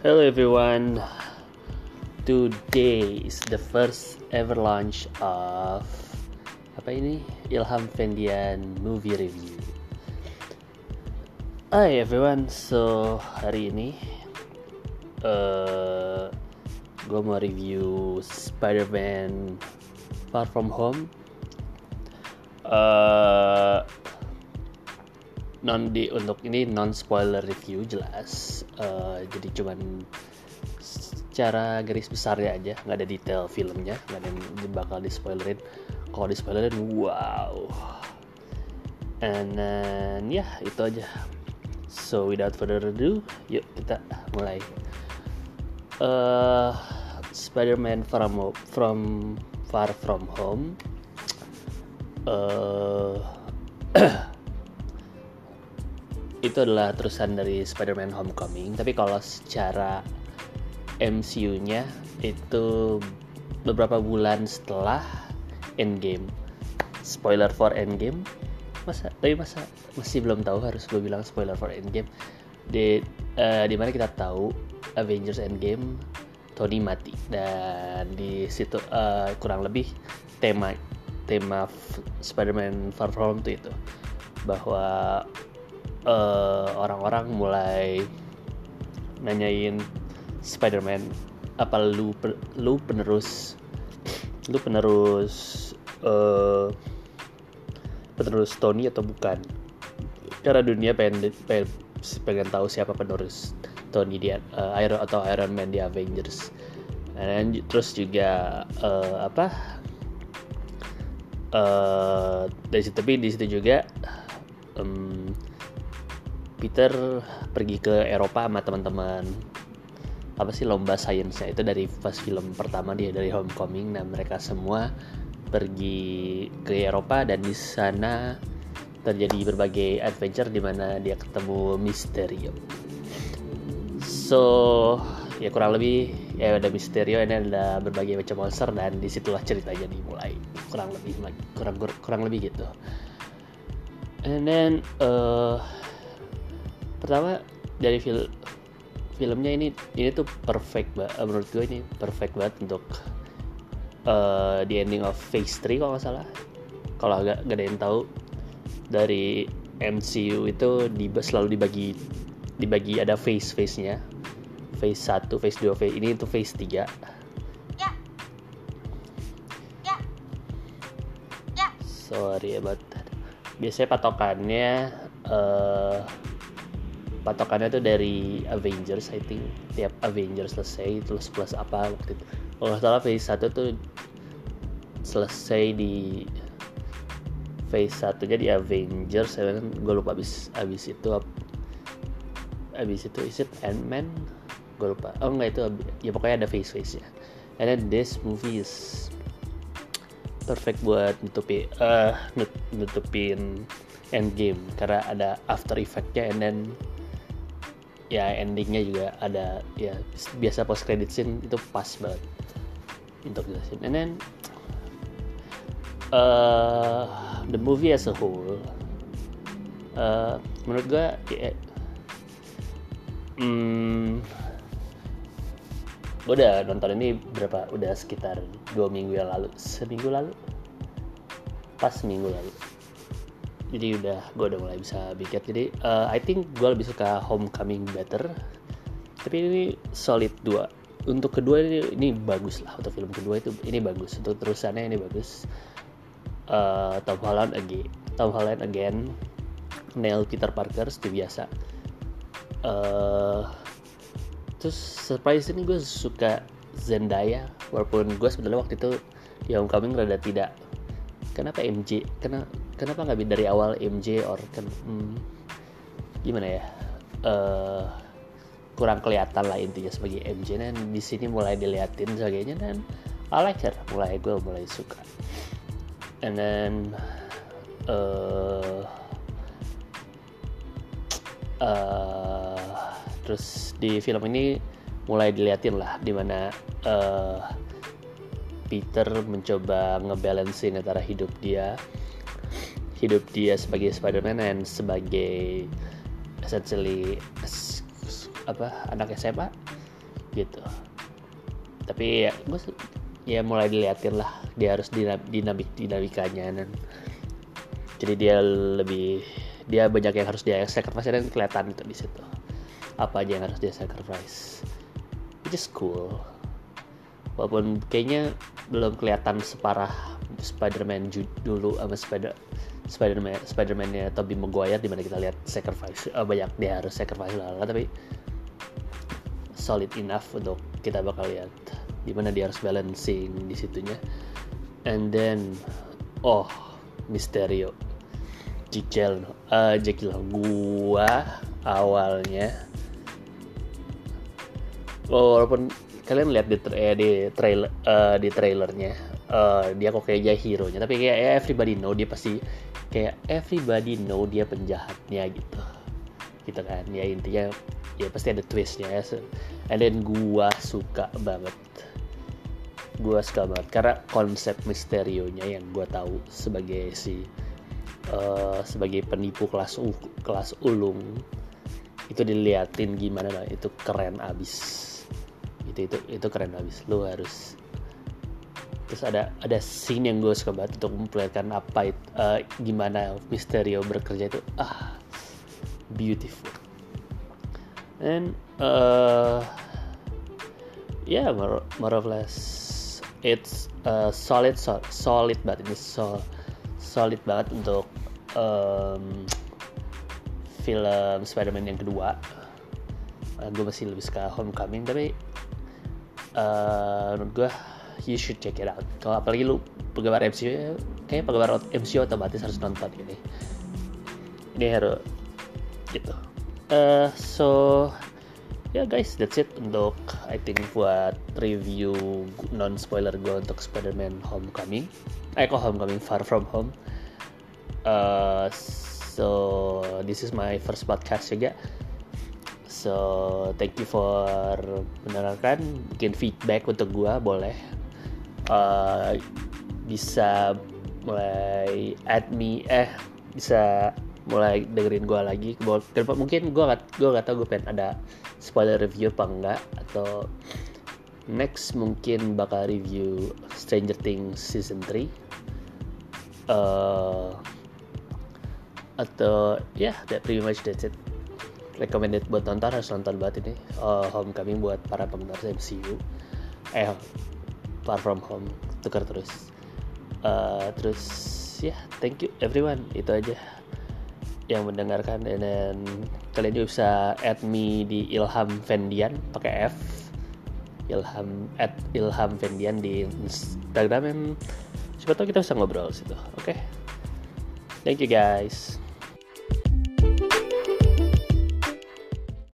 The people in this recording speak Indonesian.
Hello everyone. Today is the first ever launch of apa ini? Ilham Fendian movie review. Hi everyone. So hari ini uh, gue mau review Spider-Man Far From Home. Uh, non di untuk ini non spoiler review jelas. Uh, jadi cuman secara garis besarnya aja nggak ada detail filmnya nggak ada yang bakal di spoilerin kalau di spoilerin wow. And then ya yeah, itu aja. So without further ado yuk kita mulai. Uh, Spider-Man from from Far From Home. Uh, itu adalah terusan dari Spider-Man Homecoming. Tapi kalau secara MCU-nya itu beberapa bulan setelah Endgame. Spoiler for Endgame. Masa tapi masa masih belum tahu harus gue bilang spoiler for Endgame. Di uh, di mana kita tahu Avengers Endgame Tony mati. Dan di situ uh, kurang lebih tema tema Spider-Man Far From itu bahwa eh, orang-orang mulai nanyain Spider-Man apa lu lu penerus lu penerus uh, penerus Tony atau bukan? Karena dunia pengen pengen, pengen tahu siapa penerus Tony dia uh, Iron atau Iron Man di Avengers. Dan terus juga uh, apa? Uh, dari situ tapi di situ juga um, Peter pergi ke Eropa sama teman-teman apa sih lomba sainsnya itu dari pas film pertama dia dari Homecoming dan mereka semua pergi ke Eropa dan di sana terjadi berbagai adventure di mana dia ketemu Mysterio. So ya kurang lebih ya ada Mysterio ini ada berbagai macam monster dan di situlah ceritanya dimulai kurang lebih kurang kurang lebih gitu. And then uh, pertama dari film filmnya ini ini tuh perfect banget menurut gue ini perfect banget untuk uh, the ending of phase 3 kalau nggak salah kalau agak gak ada yang tahu dari MCU itu di, selalu dibagi dibagi ada phase phase nya phase 1 phase 2 phase ini itu phase 3 ya. Ya. Ya. sorry about that biasanya patokannya uh, patokannya tuh dari Avengers I think. Tiap Avengers selesai terus plus apa waktu itu. Kalau nggak salah phase 1 tuh selesai di phase 1 nya di Avengers ya kan? Gue lupa abis abis itu abis itu is it Ant-Man? Gue lupa. Oh enggak itu ya pokoknya ada phase phase nya and then this movie is perfect buat nutupi uh, nutupin endgame. Karena ada after effectnya and then ya endingnya juga ada ya biasa post credit scene itu pas banget untuk jelasin. And then uh, the movie as a whole uh, menurut gue ya, hmm, gue udah nonton ini berapa udah sekitar dua minggu yang lalu seminggu lalu? Pas seminggu lalu jadi udah gue udah mulai bisa bikin jadi uh, I think gue lebih suka Homecoming better. Tapi ini solid dua. Untuk kedua ini ini bagus lah. Untuk film kedua itu ini bagus. Untuk terusannya ini bagus. Uh, Tom Holland again Tom Holland again. Neil Peter Parker seperti biasa. Uh, terus surprise ini gue suka Zendaya. Walaupun gue sebenarnya waktu itu di Homecoming rada tidak kenapa MJ kenapa kenapa nggak dari awal MJ or kan hmm, gimana ya? Uh, kurang kelihatan lah intinya sebagai MJ dan di sini mulai diliatin sebagainya dan I like her. Mulai gue mulai suka. And then uh, uh, terus di film ini mulai diliatin lah di mana uh, Peter mencoba ngebalancein antara hidup dia hidup dia sebagai Spider-Man dan sebagai essentially apa anak SMA gitu. Tapi ya gue ya mulai diliatin lah dia harus dinamik dinamikanya dan jadi dia lebih dia banyak yang harus dia sacrifice dan kelihatan itu di situ. Apa aja yang harus dia sacrifice. Which is cool walaupun kayaknya belum kelihatan separah Spider-Man dulu sama Spider Spider-Man Spider-Man-nya Tobey Maguire di mana kita lihat sacrifice uh, banyak dia harus sacrifice lah tapi solid enough untuk kita bakal lihat di mana dia harus balancing di situnya. And then oh Misterio Jekyll uh, Jekyll gua awalnya walaupun kalian lihat di eh, di trailer uh, di trailernya uh, dia kok kayak hero nya tapi kayak ya, everybody know dia pasti kayak everybody know dia penjahatnya gitu. Gitu kan ya intinya ya pasti ada twistnya ya. And then gua suka banget. Gua suka banget karena konsep misterionya yang gua tahu sebagai si uh, sebagai penipu kelas u, kelas ulung itu diliatin gimana lah itu keren abis itu itu itu keren abis lu harus terus ada ada scene yang gue suka banget untuk memperlihatkan apa itu, uh, gimana Misterio bekerja itu. Ah beautiful. And uh, yeah more, more or less it's uh, solid solid, solid banget. Ini so, solid banget untuk um, film Spider-Man yang kedua. Uh, gue masih lebih suka Homecoming tapi uh, menurut gue you should check it out. Kalau apalagi lu penggemar MCU kayak penggemar MCU otomatis harus nonton ini. Ini harus gitu. Uh, so ya yeah guys that's it untuk I think buat review non spoiler gue untuk Spider-Man Homecoming. Eh kok Homecoming? Far From Home. Uh, so this is my first podcast juga so thank you for mendengarkan. Bikin feedback untuk gue boleh uh, bisa mulai add me eh bisa mulai dengerin gue lagi. Mungkin gue gak gue gak tau gue pengen ada spoiler review apa enggak atau next mungkin bakal review Stranger Things season 3 uh, atau ya yeah, that pretty much that's it recommended buat nonton harus nonton banget ini. Uh, Homecoming buat para penggemar MCU eh Far From Home tukar terus. Uh, terus ya yeah, thank you everyone. Itu aja yang mendengarkan. Dan, dan kalian juga bisa add me di Ilham Vendian pakai F. Ilham at Ilham Vendian di Instagram. Siapa tahu kita bisa ngobrol situ. Oke. Okay? thank you guys